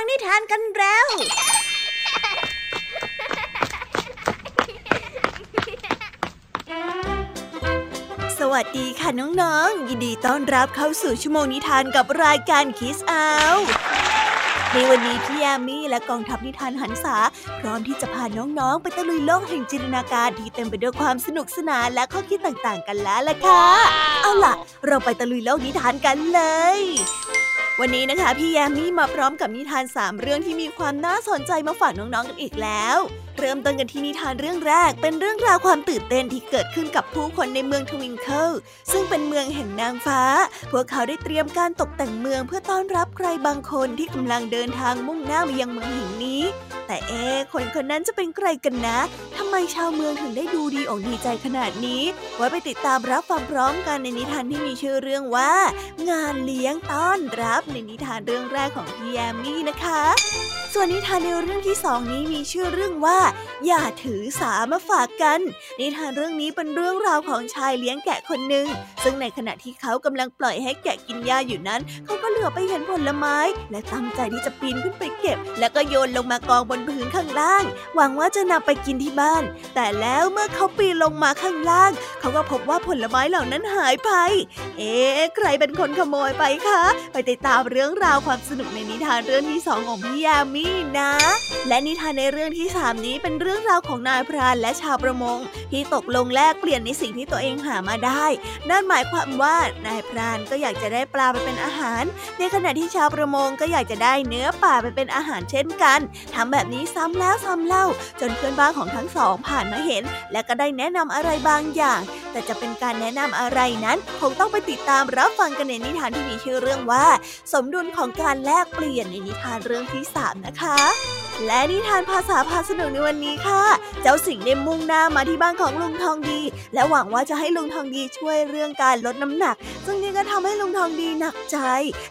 ฟังนิทานกันแล้ว สวัสดีค่ะน้องๆ ยินดีต้อนรับเข้าสู่ชั่วโมงนิทานกับรายการคิสเอาในวันนี้พี่ยามีและกองทัพนิทานหันษา พร้อมที่จะพาน้องๆ ไปตะลุยโลกแห่งจินตนาการที่เต็มไปด้วยความสนุกสนานและข้อคิดต่างๆ กันแล้วล่ะค่ะ เอาล่ะ เราไปตะลุยโลกนิทานกันเลย วันนี้นะคะ พี่แยมมี่มาพร้อมกับนิทานสามเรื่องที่มีความน่าสนใจมาฝากน้องๆกันอีกแล้ว เริ่มต้นกันที่นิทานเรื่องแรก เป็นเรื่องราวความตื่นเต้นที่เกิดขึ้นกับผู้คนในเมืองทวิงเคิลซึ่งเป็นเมืองแห่งนางฟ้า พวกเขาได้เตรียมการตกแต่งเมืองเพื่อต้อนรับใครบางคนที่กำลังเดินทางมุ่งหน้ามายังเมืองแห่งนี้ แต่เอ๊คนคนนั้นจะเป็นใครกันนะทำไมชาวเมืองถึงได้ดูดีอกดีใจขนาดนี้ ไว้ไปติดตามรับฟังพร้อมกันในนิทานที่มีชื่อเรื่องว่า งานเลี้ยงต้อนรับในนิทานเรื่องแรกของพี่แยมมี่นะคะ ส่วนนิทานในเรื่องที่สองนี้มีชื่อเรื่องว่า อย่าถือสามาฝากกัน นิทานเรื่องนี้เป็นเรื่องราวของชายเลี้ยงแกะคนหนึ่ง ซึ่งในขณะที่เขากำลังปล่อยให้แกะกินหญ้าอยู่นั้น เขาก็เหลือไปเห็นผลไม้ และตั้งใจที่จะปีนขึ้นไปเก็บ แล้วก็โยนลงมากองบนพื้นข้างล่าง หวังว่าจะนำไปกินที่บ้าน แต่แล้วเมื่อเขาปีนลงมาข้างล่าง เขาก็พบว่าผลไม้เหล่านั้นหายไป เอ๊ะใครเป็นคนขโมยไปคะ ไปติดตามเรื่องราวความสนุกในนิทานเรื่องที่สองของพี่ยามีนะ และนิทานในเรื่องที่สามนี้เป็นเรื่องราวของนายพรานและชาวประมง ที่ตกลงแลกเปลี่ยนในสิ่งที่ตัวเองหามาได้ นั่นหมายความว่านายพรานก็อยากจะได้ปลาไปเป็นอาหาร ในขณะที่ชาวประมงก็อยากจะได้เนื้อป่าไปเป็นอาหารเช่นกันทำแบบนี้ซ้ำแล้วซ้ำเล่า จนเพื่อนบ้านของทั้งสองผ่านมาเห็น และก็ได้แนะนำอะไรบางอย่างแต่จะเป็นการแนะนำอะไรนั้นคงต้องไปติดตามรับฟังกันในนิทานที่มีชื่อเรื่องว่า สมดุลของการแลกเปลี่ยนในนิทานเรื่องที่ 3 นะคะ และนิทานภาษาพาสนุกในวันนี้ค่ะ เจ้าสิงได้มุ่งหน้ามาที่บ้านของลุงทองดี และหวังว่าจะให้ลุงทองดีช่วยเรื่องการลดน้ำหนัก ซึ่งนี่ก็ทำให้ลุงทองดีหนักใจ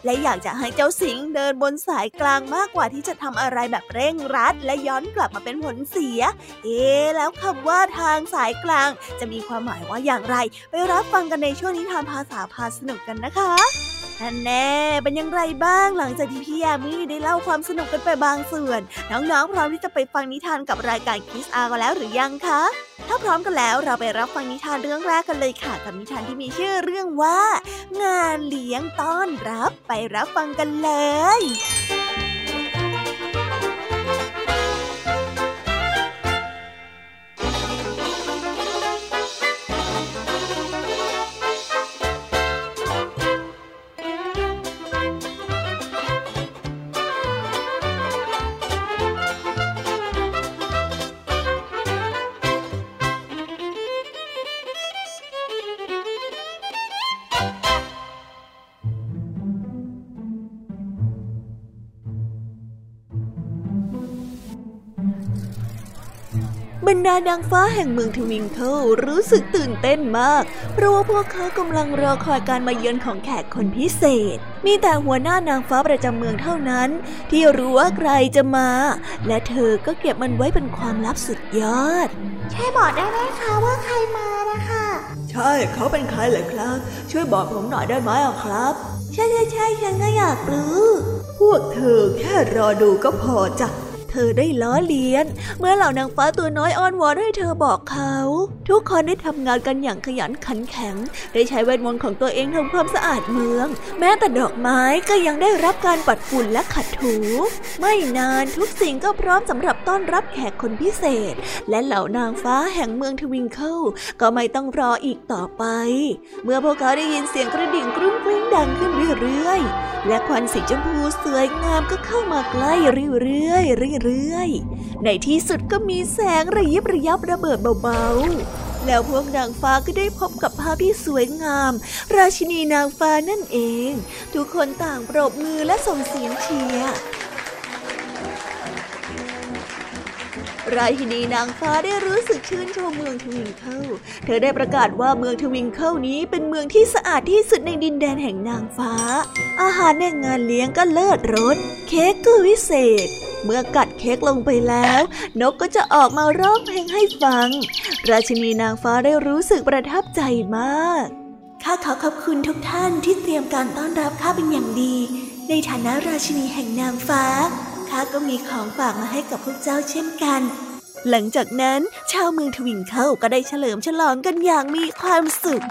และอยากจะให้เจ้าสิงเดินบนสายกลางมากกว่าที่จะทำอะไรแบบเร่งรัด และย้อนกลับมาเป็นผลเสีย เอ๊แล้วคำว่าทางสายกลาง จะมีความหมายว่าอย่างไร ไปรับฟังกันในช่วงนิทานภาษาพาสนุกกันนะคะ ท่านแน่เป็นยังไงบ้างหลังจากที่พี่ยามีได้เล่าความสนุกกันไปบางส่วน น้องๆ พร้อมที่จะไปฟังนิทานกับรายการคิสอากันแล้วหรือยังคะ ถ้าพร้อมกันแล้วเราไปรับฟังนิทานเรื่องแรกกันเลยค่ะกับนิทานที่มีชื่อเรื่องว่า งานเลี้ยงต้อนรับไปรับฟังกันเลย ดานางฟ้าแห่งเมืองทวิงเคิลรู้สึกตื่นเต้นมาก เพราะว่าพวกเขากำลังรอคอยการมาเยือนของแขกคนพิเศษ มีแต่หัวหน้านางฟ้าประจำเมืองเท่านั้น ที่รู้ว่าใครจะมา และเธอก็เก็บมันไว้เป็นความลับสุดยอด ใช่บอกได้ไหมคะว่าใครมานะคะ ใช่เขาเป็นใครเลยครับ ช่วยบอกผมหน่อยได้ไหมครับใช่ใช่ใช่ฉันก็อยากรู้ พวกเธอแค่รอดูก็พอจ้ะเธ อได้ล้อเลียน เมื่อเหล่านางฟ้าตัวน้อยอ้อนวอนให้เธอบอกเขา ทุกคนได้ทำงานกันอย่างขยันขันแข็ง ได้ใช้เวทมนต์ของตัวเองทำความสะอาดเมือง แม้แต่ดอกไม้ก็ยังได้รับการปัดฝุ่นและขัดถู ไม่นานทุกสิ่งก็พร้อมสำหรับต้อนรับแขกคนพิเศษ และเหล่านางฟ้าแห่งเมืองทวิงเคิลก็ไม่ต้องรออีกต่อไป เมื่อพวกเขาได้ยินเสียงกระดิ่งกรุ้งกริ้งดังขึ้นเรื่อยๆ และควันสีชมพูสวยงามก็เข้ามาใกล้เรื่อยๆเรื่อยๆ ในที่สุดก็มีแสงระยิบระยับระเบิดเบาๆ แล้วพวกนางฟ้าก็ได้พบกับภาพที่สวยงาม ราชินีนางฟ้านั่นเอง ทุกคนต่างปรบมือและส่งเสียงเชียร์ราชินีนางฟ้าได้รู้สึกชื่นชมเมืองทวิงเคิล เธอได้ประกาศว่าเมืองทวิงเคิลนี้เป็นเมืองที่สะอาดที่สุดในดินแดนแห่งนางฟ้า อาหารในงานเลี้ยงก็เลิศรส เค้กก็วิเศษ เมื่อกัดเค้กลงไปแล้ว นกก็จะออกมาร้องเพลงให้ฟัง ราชินีนางฟ้าได้รู้สึกประทับใจมาก ข้าขอขอบคุณทุกท่านที่เตรียมการต้อนรับข้าเป็นอย่างดี ในฐานะราชินีแห่งนางฟ้า ข้าก็มีของฝากมาให้กับพวกเจ้าเช่นกัน หลังจากนั้นชาวเมืองทวิงเคิลก็ได้เฉลิมฉลองกันอย่างมีความสุข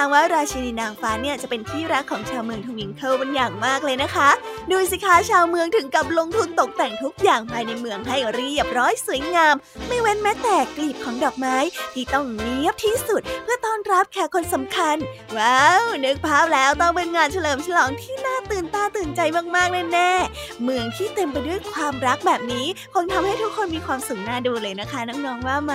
างว่าราชินีนางฟ้าเนี่ยจะเป็นที่รักของชาวเมืองทวิงเคิลเป็นอย่างมากเลยนะคะ ดูสิคะชาวเมืองถึงกับลงทุนตกแต่งทุกอย่างภายในเมืองให้เรียบร้อยสวยงาม ไม่เว้นแม้แต่กลีบของดอกไม้ที่ต้องเนียบที่สุด เพื่อต้อนรับแขกคนสำคัญ ว้าว นึกภาพแล้วต้องเป็นงานเฉลิมฉลองที่น่าตื่นตาตื่นใจมากๆแน่ๆเมืองที่เต็มไปด้วยความรักแบบนี้คงทำให้ทุกคนมีความสุขน่าดูเลยนะคะน้องๆว่าไหม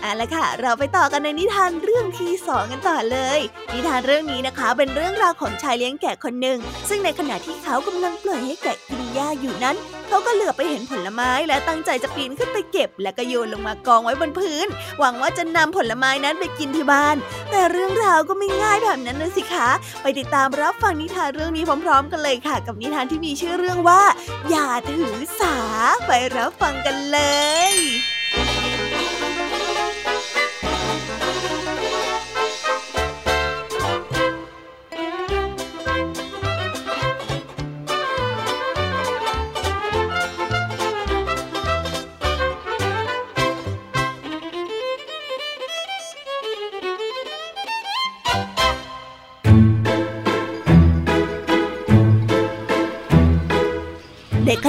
เอาละค่ะ เราไปต่อกันในนิทานเรื่องที่สองกันต่อเลย นิทานเรื่องนี้นะคะ เป็นเรื่องราวของชายเลี้ยงแกะคนหนึ่งซึ่งในขณะที่เขากำลังปล่อยให้แกะกินหญ้าอยู่นั้น เขาก็เหลือไปเห็นผลไม้และตั้งใจจะปีนขึ้นไปเก็บ และก็โยนลงมากองไว้บนพื้น หวังว่าจะนำผลไม้นั้นไปกินที่บ้าน แต่เรื่องราวก็ไม่ง่ายแบบนั้นนะสิคะ ไปติดตามรับฟังนิทานเรื่องนี้พร้อม ๆ กันเลยค่ะ กับนิทานที่มีชื่อเรื่องว่า อย่าถือสาไปรับฟังกันเลย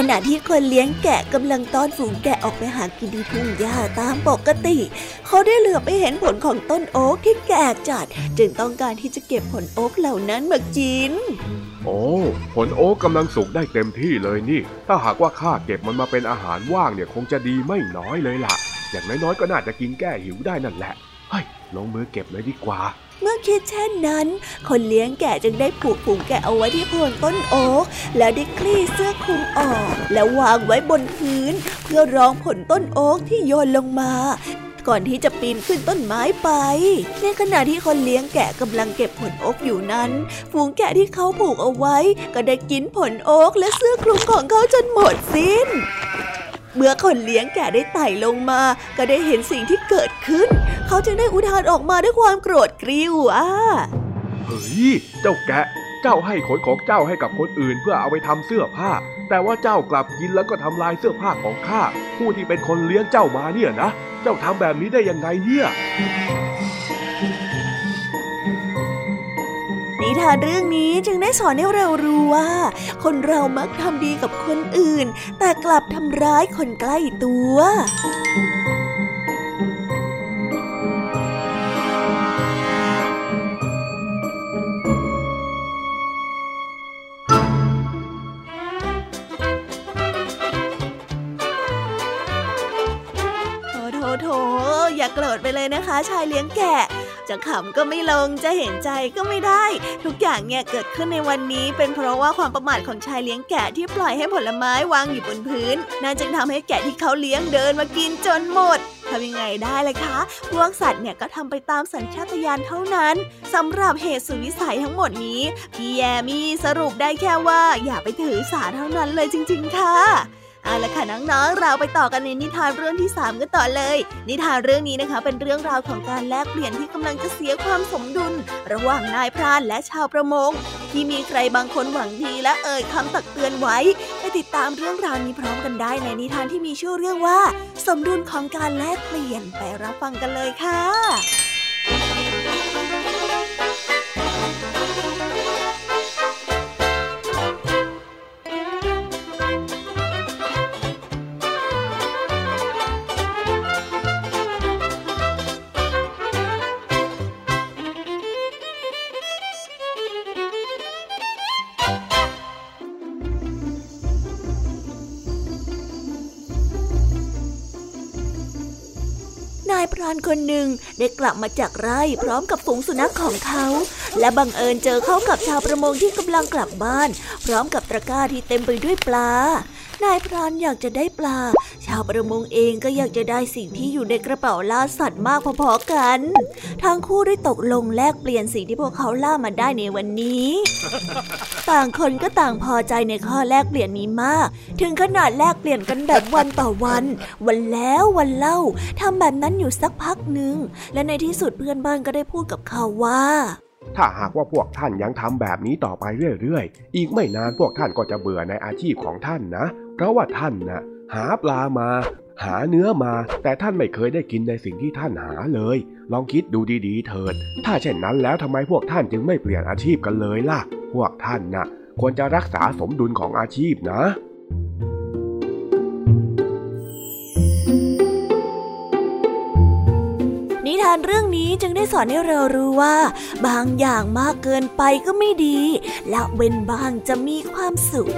ขณะที่คนเลี้ยงแกะกำลังต้อนฝูงแกะออกไปหากินที่ทุ่งหญ้าตามปกติ เขาได้เหลือไปเห็นผลของต้นโอ๊กที่แก่จัด จึงต้องการที่จะเก็บผลโอ๊กเหล่านั้นมากิน โอ้ผลโอ๊กกำลังสุกได้เต็มที่เลยนี่ ถ้าหากว่าข้าเก็บมันมาเป็นอาหารว่างเนี่ยคงจะดีไม่น้อยเลยล่ะ อย่างน้อยๆก็น่าจะกินแก้หิวได้นั่นแหละเฮ้ยลงมือเก็บเลยดีกว่า เมื่อคิดเช่นนั้น คนเลี้ยงแกะจึงได้ผูกฝูงแกะเอาไว้ที่โคนต้นโอ๊กแล้วได้คลี่เสื้อคลุมออก แล้ววางไว้บนพื้น เพื่อรองผลต้นโอ๊กที่โยนลงมา ก่อนที่จะปีนขึ้นต้นไม้ไป ในขณะที่คนเลี้ยงแกะกำลังเก็บผลโอ๊กอยู่นั้น ฝูงแกะที่เขาผูกเอาไว้ ก็ได้กินผลโอ๊กและเสื้อคลุมของเขาจนหมดสิ้น เมื่อคนเลี้ยงแกะได้ไต่ลงมา ก็ได้เห็นสิ่งที่เกิดขึ้น เขาจึงได้อุทานออกมาด้วยความโกรธกริ้วว่าเฮ้ยเจ้าแกะ เจ้าให้ขนของเจ้าให้กับคนอื่น เพื่อเอาไปทำเสื้อผ้า แต่ว่าเจ้ากลับกินแล้วก็ทำลายเสื้อผ้าของข้าผู้ที่เป็นคนเลี้ยงเจ้ามาเนี่ยนะ เจ้าทำแบบนี้ได้ยังไงเนี่ย นิทานเรื่องนี้จึงได้สอนให้เรารู้ว่า คนเรามักทำดีกับคนอื่น แต่กลับทำร้ายคนใกล้ตัวโถอย่าโกรธไปเลยนะคะ ชายเลี้ยงแกะ จะขำก็ไม่ลงจะเห็นใจก็ไม่ได้ ทุกอย่างเนี่ยเกิดขึ้นในวันนี้ เป็นเพราะว่าความประมาทของชายเลี้ยงแกะที่ปล่อยให้ผลไม้วางอยู่บนพื้นนั่นจึงทำให้แกะที่เขาเลี้ยงเดินมากินจนหมดทำยังไงได้เลยคะ พวกสัตว์เนี่ยก็ทำไปตามสัญชาตญาณเท่านั้นสำหรับเหตุสุวิสัยทั้งหมดนี้ พี่แยมี่สรุปได้แค่ว่า อย่าไปถือสาเท่านั้นเลยจริง ๆ ค่ะ เอาละค่ะน้องๆ เราไปต่อกันในนิทานเรื่องที่ 3 กันต่อเลย นิทานเรื่องนี้นะคะ เป็นเรื่องราวของการแลกเปลี่ยนที่กำลังจะเสียความสมดุล ระหว่างนายพรานและชาวประมง ที่มีใครบางคนหวังดีและเอ่ยคำตักเตือนไว้ไปติดตามเรื่องราวนี้พร้อมกันได้ในนิทานที่มีชื่อเรื่องว่า สมดุลของการแลกเปลี่ยนไปรับฟังกันเลยค่ะ คนหนึ่งได้กลับมาจากไร่พร้อมกับฝูงสุนัขของเขา และบังเอิญเจอเข้ากับชาวประมงที่กำลังกลับบ้าน พร้อมกับตะกร้าที่เต็มไปด้วยปลานายพรานอยากจะได้ปลา ชาวประมงเองก็อยากจะได้สิ่งที่อยู่ในกระเป๋าล่าสัตว์มากพอๆกัน ทั้งคู่ได้ตกลงแลกเปลี่ยนสิ่งที่พวกเขาล่ามาได้ในวันนี้ ต่างคนก็ต่างพอใจในข้อแลกเปลี่ยนนี้มาก ถึงขนาดแลกเปลี่ยนกันแบบวันต่อวัน วันแล้ววันเล่าทำแบบนั้นอยู่สักพักหนึ่งและในที่สุดเพื่อนบ้านก็ได้พูดกับเขาว่าถ้าหากว่าพวกท่านยังทำแบบนี้ต่อไปเรื่อยๆ อีกไม่นานพวกท่านก็จะเบื่อในอาชีพของท่านนะ เพราะว่าท่านนะ่ะหาปลามา หาเนื้อมา แต่ท่านไม่เคยได้กินในสิ่งที่ท่านหาเลย ลองคิดดูดีๆ เถิด ถ้าเช่นนั้นแล้วทำไมพวกท่านจึงไม่เปลี่ยนอาชีพกันเลยล่ะ พวกท่านนะ่ะ ควรจะรักษาสมดุลของอาชีพนะนิทานเรื่องนี้จึงได้สอนให้เรารู้ว่า บางอย่างมากเกินไปก็ไม่ดี และเว้นบ้างจะมีความสุข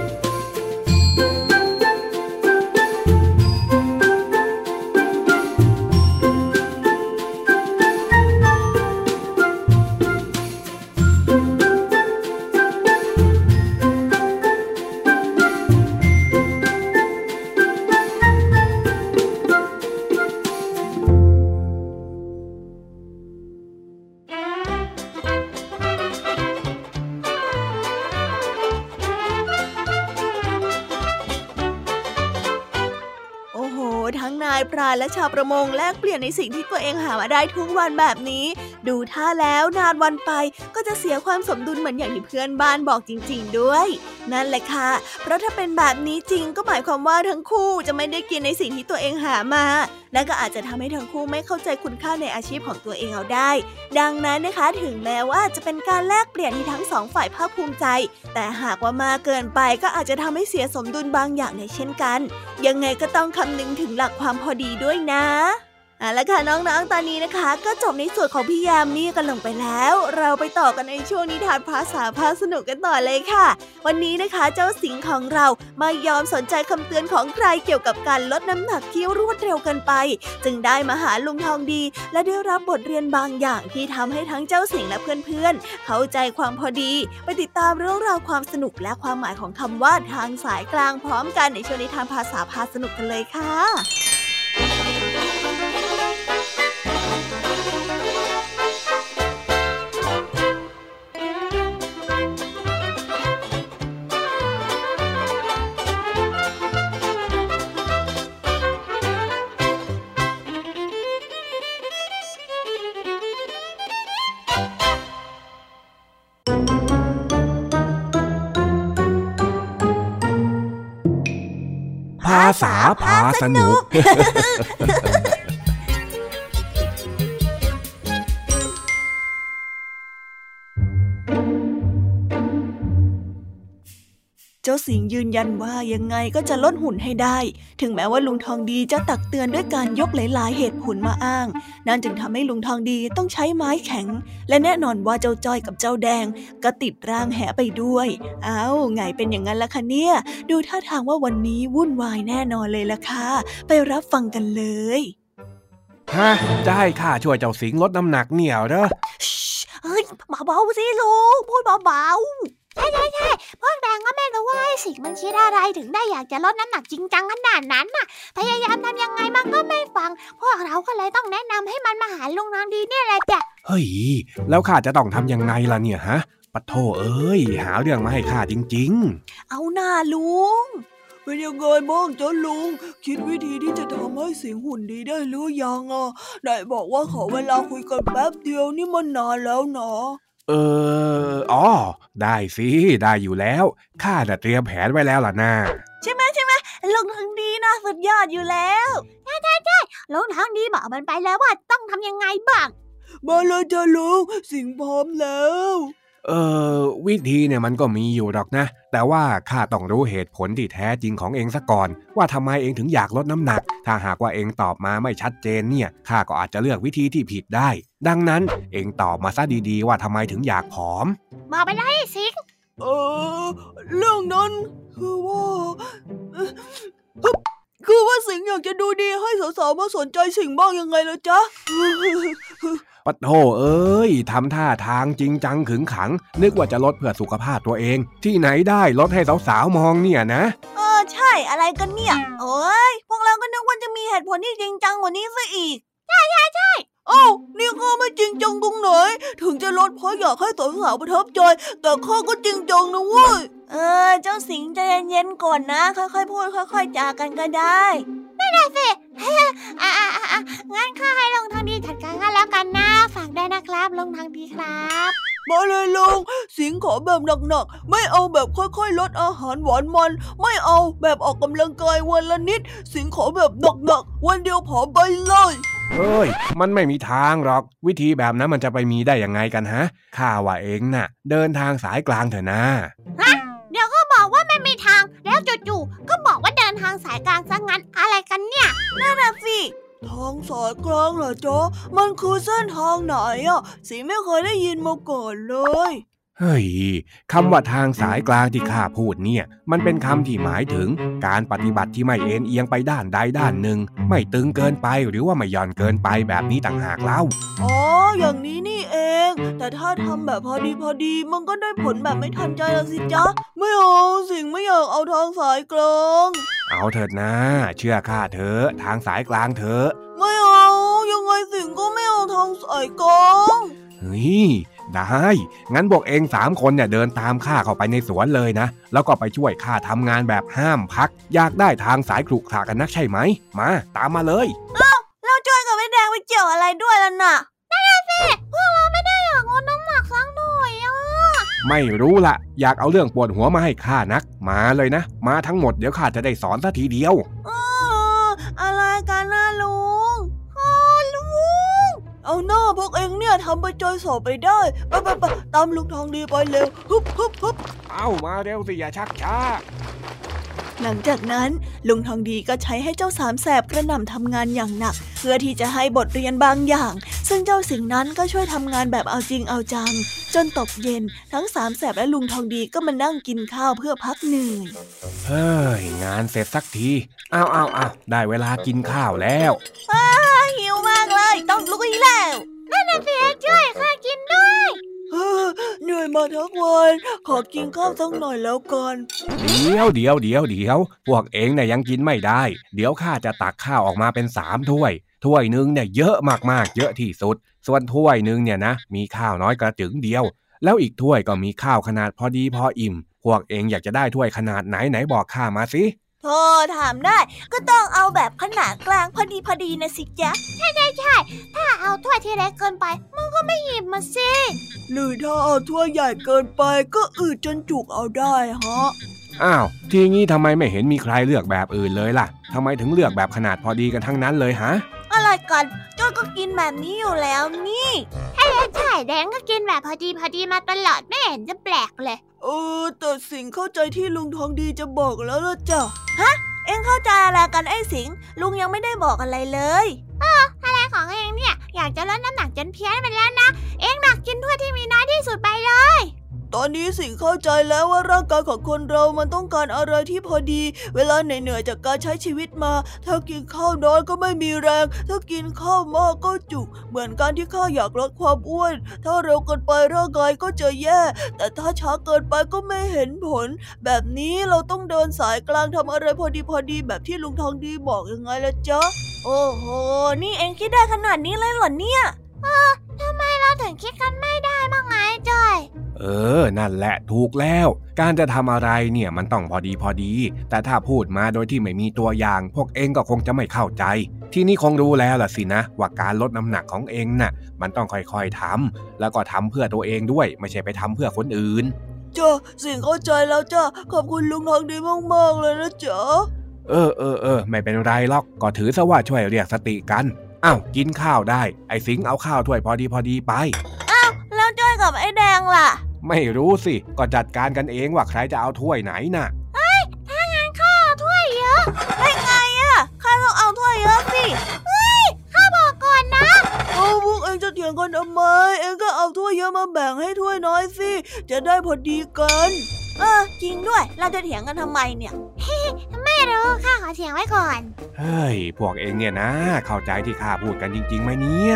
และชาวประมงแลกเปลี่ยนในสิ่งที่ตัวเองหามาได้ทุกวันแบบนี้ ดูท่าแล้วนานวันไปก็จะเสียความสมดุลเหมือนอย่างที่เพื่อนบ้านบอกจริง ๆ ด้วย นั่นแหละค่ะ เพราะถ้าเป็นแบบนี้จริงก็หมายความว่าทั้งคู่จะไม่ได้กินในสิ่งที่ตัวเองหามาและก็อาจจะทำให้ทั้งคู่ไม่เข้าใจคุณค่าในอาชีพของตัวเองเอาได้ ดังนั้นนะคะถึงแม้ว่าจะเป็นการแลกเปลี่ยนที่ทั้งสองฝ่ายภาคภูมิใจ แต่หากว่ามาเกินไปก็อาจจะทำให้เสียสมดุลบางอย่างในเช่นกัน ยังไงก็ต้องคำนึงถึงหลักความพอดีด้วยนะ เอาละค่ะน้องๆ ตอนนี้นะคะ ก็จบในส่วนของพี่ยามีกันลงไปแล้ว เราไปต่อกันในช่วงนิทานภาษาพาสนุกกันต่อเลยค่ะ วันนี้นะคะเจ้าสิงของเราไม่ยอมสนใจคำเตือนของใครเกี่ยวกับการลดน้ำหนักที่รวดเร็วกันไป จึงได้มาหาลุงทองดี และได้รับบทเรียนบางอย่างที่ทำให้ทั้งเจ้าสิงและเพื่อนๆ เข้าใจความพอดี ไปติดตามเรื่องราวความสนุกและความหมายของคำว่าทางสายกลางพร้อมกันในช่วงนิทานภาษาพาสนุกกันเลยค่ะาพา ยืนยันว่ายังไงก็จะลดหุ่นให้ได้ ถึงแม้ว่าลุงทองดีจะตักเตือนด้วยการยกหลาย ๆ เหตุผลมาอ้าง นั่นจึงทำให้ลุงทองดีต้องใช้ไม้แข็ง และแน่นอนว่าเจ้าจ้อยกับเจ้าแดง ก็ติดร่างแหไปด้วยอ้าวไงเป็นอย่างนั้นล่ะคะเนี่ย ดูท่าทางว่าวันนี้วุ่นวายแน่นอนเลยล่ะค่ะ ไปรับฟังกันเลยฮะจะให้ข้าช่วยเจ้าสิงห์ลดน้ำหนักเนี่ยเหรอเฮ้ยเบาๆสิลุงพูดเบาๆ ใช่ใช่ใช่พวกแดงก็ไม่รู้ว่าไอ้สิงมันคิดอะไรถึงได้อยากจะลดน้ำหนักจริงจังขนาดนั้นน่ะ พยายามทำยังไงมันก็ไม่ฟัง พวกเราก็เลยต้องแนะนำให้มันมาหาลุงนางดีเนี่ยแหละจ้ะ เฮ้ย แล้วข้าจะต้องทำยังไงล่ะเนี่ยฮะปะโทเอ้ย หาเรื่องมาให้ข้าจริงเอาหน้าลุงเป็นยังไงบ้างจ๊ะลุง คิดวิธีที่จะทำให้สิงหุ่นดีได้หรือยังอะไหนบอกว่าขอเวลาคุยกันแป๊บเดียวนี่มันนานแล้วนะๆ เอออ๋อ ได้สิ ได้อยู่แล้ว ข้าจะเตรียมแผนไว้แล้วล่ะนะใช่ไหมใช่ไหมลุงทองดีนะสุดยอดอยู่แล้วลุงทางดีบอกมันไปแล้วว่าต้องทำยังไงบ้าง มาเลยจ้ะลุงสิงพร้อมแล้ว เออวิธีเนี่ยมันก็มีอยู่หรอกนะ แต่ว่าข้าต้องรู้เหตุผลที่แท้จริงของเองซะก่อน ว่าทำไมเองถึงอยากลดน้ำหนัก ถ้าหากว่าเองตอบมาไม่ชัดเจนเนี่ยข้าก็อาจจะเลือกวิธีที่ผิดได้ ดังนั้นเองตอบมาซะดีๆ ว่าทำไมถึงอยากผอมบอกไปเลยสิงเออเรื่องนั้นคือว่าเอ่อ คือคือว่าสิงอยากจะดูดีให้สาวๆมาสนใจสิ่งบ้างยังไงล่ะจ๊ะปะโถเอ้ยทำท่าทางจริงจังขึงขัง นึกว่าจะลดเพื่อสุขภาพตัวเอง ที่ไหนได้ลดให้สาวๆมองเนี่ยนะเออใช่อะไรกันเนี่ย โอ้ยพวกเราก็นึกว่าจะมีเหตุผลที่จริงจังกว่านี้ซะอีกเอ้านี่ข้าไม่จริงจังตรงไหน ถึงจะลดเพราะอยากให้สาวๆประทับใจ แต่ข้าก็จริงจังนะเว้ย เออ เจ้าสิงใจเย็นๆก่อนนะ ค่อยๆ พูดค่อย ๆจากันก็ได้อะอะอะอะงั้นข้าให้ลงทางดีจัดการกันแล้วกันนะ ฝากได้นะครับ ลงทางดีครับมาเลยลุงสิงขอแบบหนักๆ ไม่เอาแบบค่อยๆ ลดอาหารหวานมัน ไม่เอาแบบออกกำลังกายวันละนิด สิงขอแบบหนักๆ วันเดียวผอมไปเลย เฮ้ย มันไม่มีทางหรอก วิธีแบบนั้นมันจะไปมีได้ยังไงกันฮะ ข้าว่าเองน่ะ เดินทางสายกลางเถอะนะเดี๋ยวก็บอกว่าไม่มีทาง แล้วจู่ๆก็บอกว่าเดินทางสายกลางซะงั้นอะไรกันเนี่ยน่ะสิทางสายกลางเหรอจ๊ะ มันคือเส้นทางไหนอะสิงไม่เคยได้ยินมาก่อนเลย เฮ้ยคำว่าทางสายกลางที่ข้าพูดเนี่ย มันเป็นคำที่หมายถึง การปฏิบัติที่ไม่เอ็นเอียงไปด้านใดด้านหนึ่ง ไม่ตึงเกินไปหรือว่าไม่หย่อนเกินไปแบบนี้ต่างหากเล่าอ๋ออย่างนี้นี่เอง แต่ถ้าทำแบบพอดีพอดีมันก็ได้ผลแบบไม่ทันใจแล้วสิจ๊ะ ไม่เอาสิงไม่อยากเอาทางสายกลางเอาเถิดนะ เชื่อข้าเถอะทางสายกลางเถอะไม่เอายังไงสิงก็ไม่เอาทางสายกลางเฮ้ย ได้ งั้นพวกเองสามคนเนี่ยเดินตามข้าเข้าไปในสวนเลยนะ แล้วก็ไปช่วยข้าทำงานแบบห้ามพัก อยากได้ทางสายขรุขระกันนักใช่ไหม มา ตามมาเลยเราจ้อยกับไอ้แดงไปเกี่ยวอะไรด้วยล่ะน่ะพวกเราไม่ได้อยากลดน้ำหนักสักหน่อยอะไม่รู้ละอยากเอาเรื่องปวดหัวมาให้ข้านัก มาเลยนะ มาทั้งหมดเดี๋ยวข้าจะได้สอนสักทีเดียวเอออะไรกันนะลุง เอาหน้าพวกเองเนี่ยทำไปจอยสอบไปได้ไปไปไปตามลุงทองดีไปเร็วฮึบฮึบฮึบเอามาเร็วสิอย่าชักช้า หลังจากนั้นลุงทองดีก็ใช้ให้เจ้าสามแสบกระหน่ำทำงานอย่างหนัก เพื่อที่จะให้บทเรียนบางอย่าง ซึ่งเจ้าสิ่งนั้นก็ช่วยทำงานแบบเอาจริงเอาจัง จนตกเย็น ทั้งสามแสบและลุงทองดีก็มานั่งกินข้าวเพื่อพักเหนื่อยเฮ้ยงานเสร็จสักทีเอาเอาเอาได้เวลากินข้าวแล้วหิวมากเลย ต้องลุกอีกแล้วนั่นน่ะสิช่วยข้ากินด้วย เหนื่อยมาทั้งวัน ขอกินข้าวสักหน่อยแล้วกันเดี๋ยวเดี๋ยวเดี๋ยวเดี๋ยวพวกเองเนี่ยยังกินไม่ได้ เดี๋ยวข้าจะตักข้าวออกมาเป็นสามถ้วย ถ้วยหนึงเนี่ยเยอะมากๆ เยอะที่สุด ส่วนถ้วยหนึงเนี่ยนะ มีข้าวน้อยกระจึงเดียว แล้วอีกถ้วยก็มีข้าวขนาดพอดีพออิ่ม พวกเองอยากจะได้ถ้วยขนาดไหนไหนบอกข้ามาสิ พอถามได้ก็ต้องเอาแบบขนาดกลางพอดีพอดีนะสิจ๊ะถ้าเอาถ้วยที่เล็กเกินไปมันก็ไม่หยิบมาสิ หรือถ้าเอาถ้วยใหญ่เกินไปก็อืดจนจุกเอาได้ฮะ อ้าว ทีงี้ทำไมไม่เห็นมีใครเลือกแบบอื่นเลยล่ะทำไมถึงเลือกแบบขนาดพอดีกันทั้งนั้นเลยฮะ อะไรกันจ้อย ก็กินแบบนี้อยู่แล้วนี่ใช่แดงก็กินแบบพอดีพอดีมาตลอดไม่เห็นจะแปลกเลย เออแต่สิงเข้าใจที่ลุงทองดีจะบอกแล้วละจ้ะเอ็งเข้าใจอะไรกันไอ้สิงห์ลุงยังไม่ได้บอกอะไรเลยอะไรของเองเนี่ย อยากจะลดน้ำหนักจนเพี้ยนไปแล้วนะ เองหนักกินถ้วยที่มีน้อยที่สุดไปเลย ตอนนี้สิงเข้าใจแล้วว่าร่างกายของคนเรามันต้องการอะไรที่พอดี เวลาเหนื่อยๆจากการใช้ชีวิตมา ถ้ากินข้าวน้อยก็ไม่มีแรง ถ้ากินข้าวมากก็จุก เหมือนการที่ข้าอยากลดความอ้วน ถ้าเร็วเกินไปร่างกายก็จะแย่ แต่ถ้าช้าเกินไปก็ไม่เห็นผล แบบนี้เราต้องเดินสายกลางทำอะไรพอดีพอดีแบบที่ลุงทองดีบอกยังไงล่ะจ๊ะ โอ้โห นี่เอ็งคิดได้ขนาดนี้เลยเหรอเนี่ยทำไมเราถึงคิดกันไม่ได้บ้างไงจ้อย เออ นั่นแหละถูกแล้ว การจะทำอะไรเนี่ยมันต้องพอดีพอดี แต่ถ้าพูดมาโดยที่ไม่มีตัวอย่าง พวกเองก็คงจะไม่เข้าใจ ที่นี่คงรู้แล้วล่ะสินะ ว่าการลดน้ำหนักของเองน่ะ มันต้องค่อยๆทำแล้วก็ทำเพื่อตัวเองด้วย ไม่ใช่ไปทำเพื่อคนอื่นจ้ะสิงเข้าใจแล้วจ้ะขอบคุณลุงทองดีมาก ๆ เลยนะจ๊ะเออเออเออไม่เป็นไรหรอกก็ถือซะว่าช่วยเรียกสติกันอ้าวกินข้าวได้ ไอ้สิงเอาข้าวถ้วยพอดีพอดีไปแล้วจ้อยกับไอ้แดงล่ะ ไม่รู้สิ ก็จัดการกันเองว่าใครจะเอาถ้วยไหนน่ะถ้วยเยอะได้ไงอะข้าต้องเอาถ้วยเยอะสิข้าบอกก่อนนะเอาพวกเองจะเถียงกันทำไม เองก็เอาถ้วยเยอะมาแบ่งให้ถ้วยน้อยสิ จะได้พอดีกันเออจริงด้วย เราจะเถียงกันทำไมเนี่ยไม่รู้ข้าขอเสียงไว้ก่อน เฮ้ย พวกเองเนี่ยนะ เข้าใจที่ข้าพูดกันจริงๆไหมเนี่ย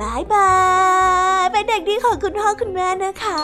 bye byeย เป็นเด็กดีของคุณพ่อคุณแม่นะคะ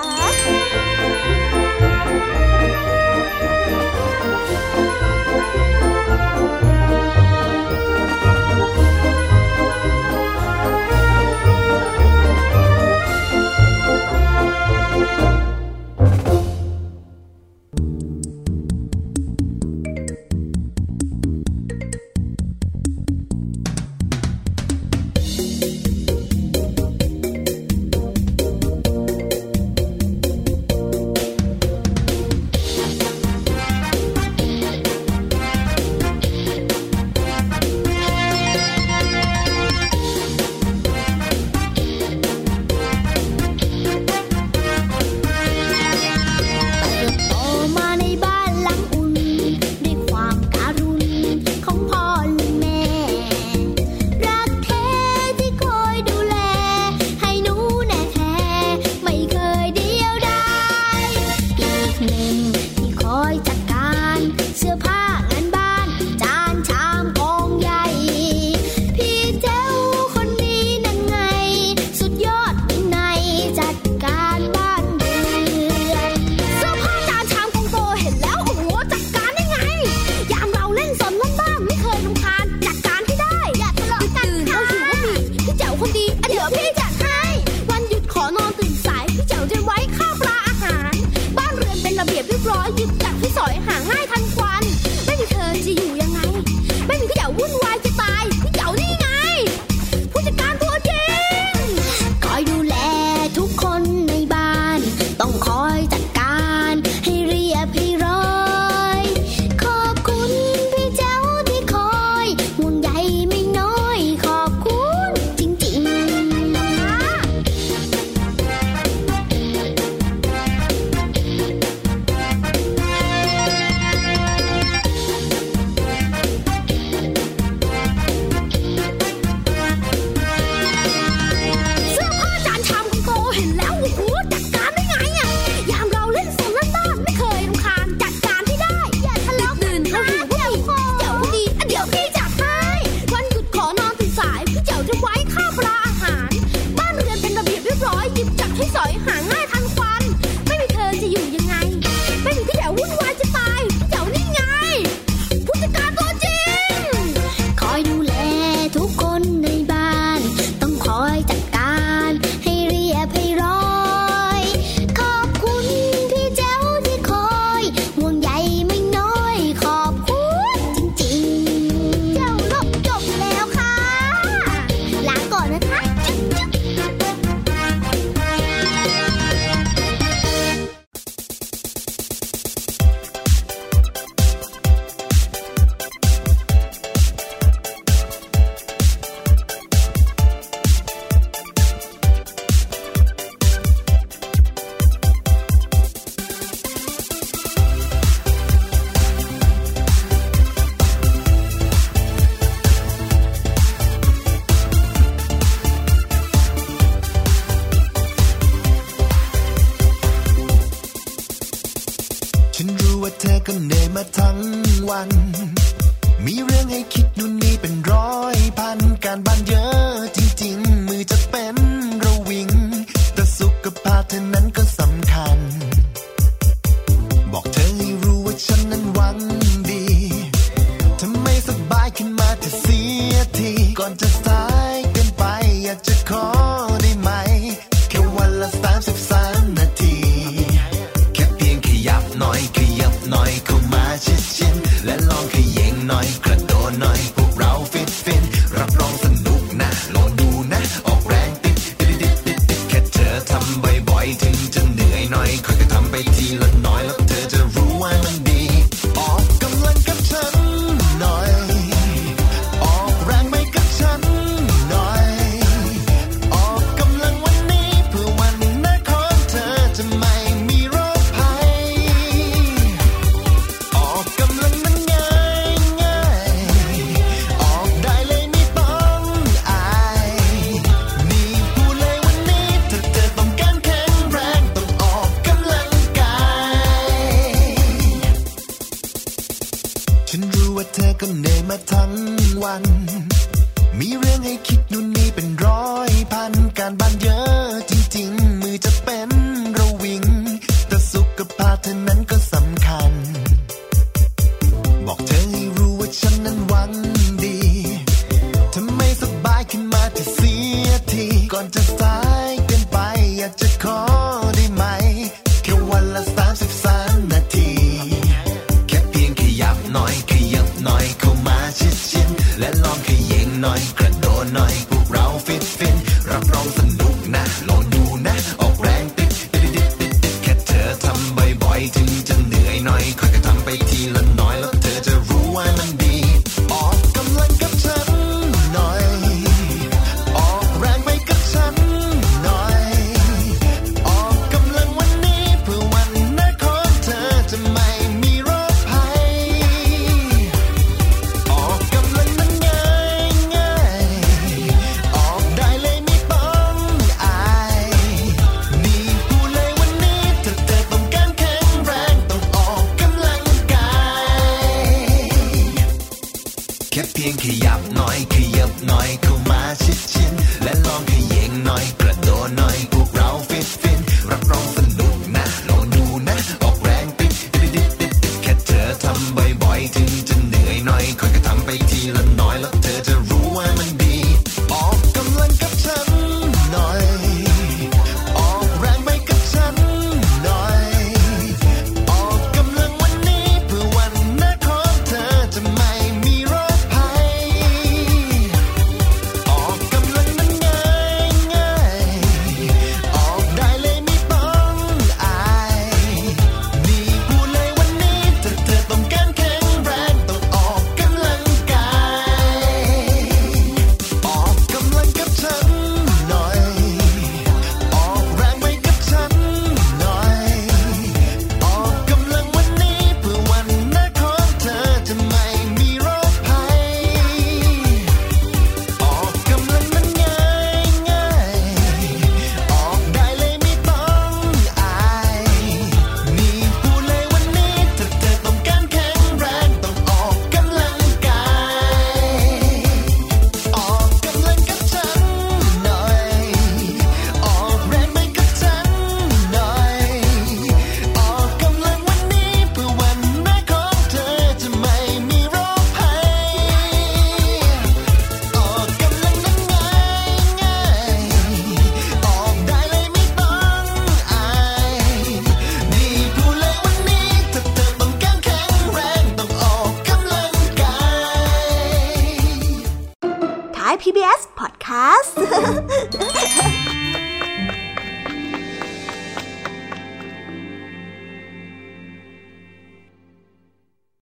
ร